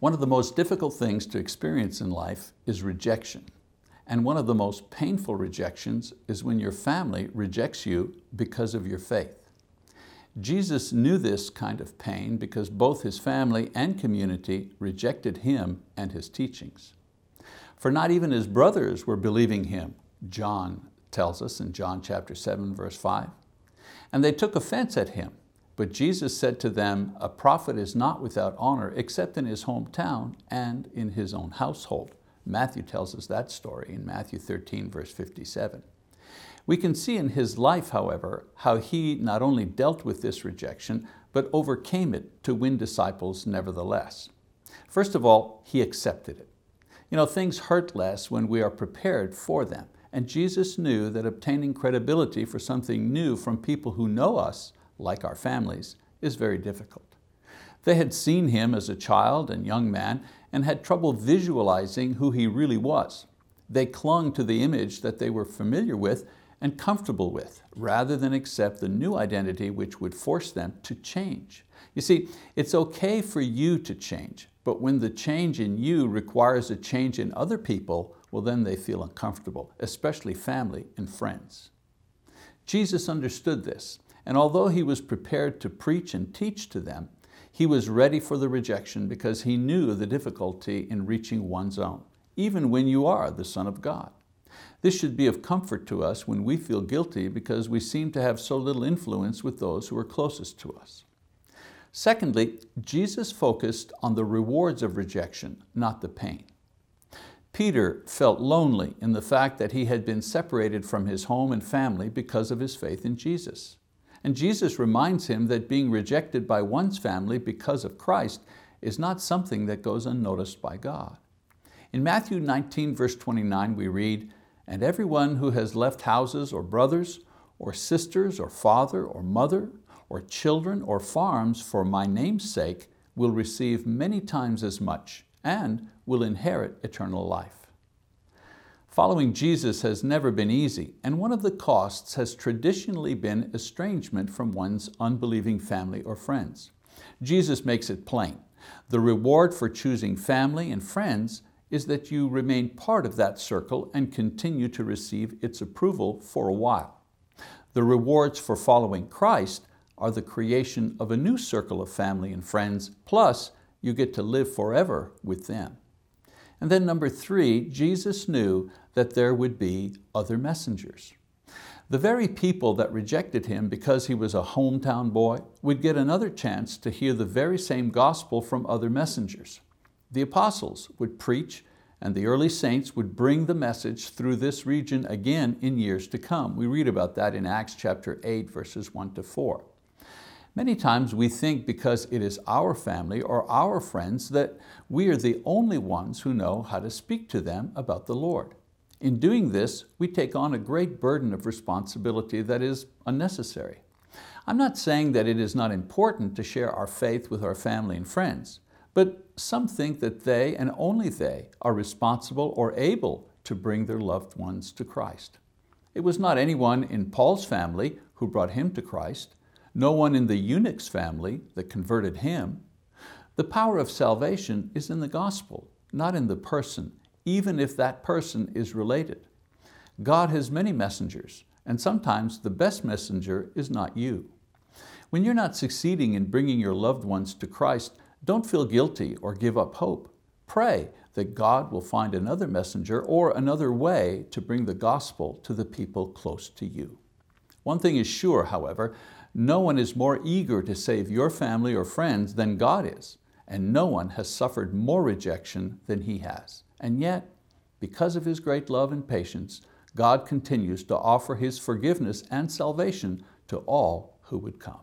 One of the most difficult things to experience in life is rejection. And one of the most painful rejections is when your family rejects you because of your faith. Jesus knew this kind of pain because both his family and community rejected him and his teachings. For not even his brothers were believing him, John tells us in John chapter 7, verse 5. And they took offense at him. But Jesus said to them, a prophet is not without honor except in his hometown and in his own household. Matthew tells us that story in Matthew 13, verse 57. We can see in his life, however, how he not only dealt with this rejection, but overcame it to win disciples nevertheless. First of all, he accepted it. You know, things hurt less when we are prepared for them. And Jesus knew that obtaining credibility for something new from people who know us like our families, is very difficult. They had seen him as a child and young man and had trouble visualizing who he really was. They clung to the image that they were familiar with and comfortable with, rather than accept the new identity which would force them to change. You see, it's okay for you to change, but when the change in you requires a change in other people, well then they feel uncomfortable, especially family and friends. Jesus understood this and although he was prepared to preach and teach to them, he was ready for the rejection because he knew the difficulty in reaching one's own, even when you are the Son of God. This should be of comfort to us when we feel guilty because we seem to have so little influence with those who are closest to us. Secondly, Jesus focused on the rewards of rejection, not the pain. Peter felt lonely in the fact that he had been separated from his home and family because of his faith in Jesus. And Jesus reminds him that being rejected by one's family because of Christ is not something that goes unnoticed by God. In Matthew 19, verse 29, we read, And everyone who has left houses or brothers or sisters or father or mother or children or farms for my name's sake will receive many times as much and will inherit eternal life. Following Jesus has never been easy, and one of the costs has traditionally been estrangement from one's unbelieving family or friends. Jesus makes it plain. The reward for choosing family and friends is that you remain part of that circle and continue to receive its approval for a while. The rewards for following Christ are the creation of a new circle of family and friends, plus you get to live forever with them. And then number three, Jesus knew that there would be other messengers. The very people that rejected him because he was a hometown boy would get another chance to hear the very same gospel from other messengers. The apostles would preach and the early saints would bring the message through this region again in years to come. We read about that in Acts chapter 8, verses 1 to 4. Many times we think because it is our family or our friends that we are the only ones who know how to speak to them about the Lord. In doing this, we take on a great burden of responsibility that is unnecessary. I'm not saying that it is not important to share our faith with our family and friends, but some think that they and only they are responsible or able to bring their loved ones to Christ. It was not anyone in Paul's family who brought him to Christ no one in the eunuch's family that converted him. The power of salvation is in the gospel, not in the person, even if that person is related. God has many messengers, and sometimes the best messenger is not you. When you're not succeeding in bringing your loved ones to Christ, don't feel guilty or give up hope. Pray that God will find another messenger or another way to bring the gospel to the people close to you. One thing is sure, however, no one is more eager to save your family or friends than God is, and no one has suffered more rejection than He has. And yet, because of His great love and patience, God continues to offer His forgiveness and salvation to all who would come.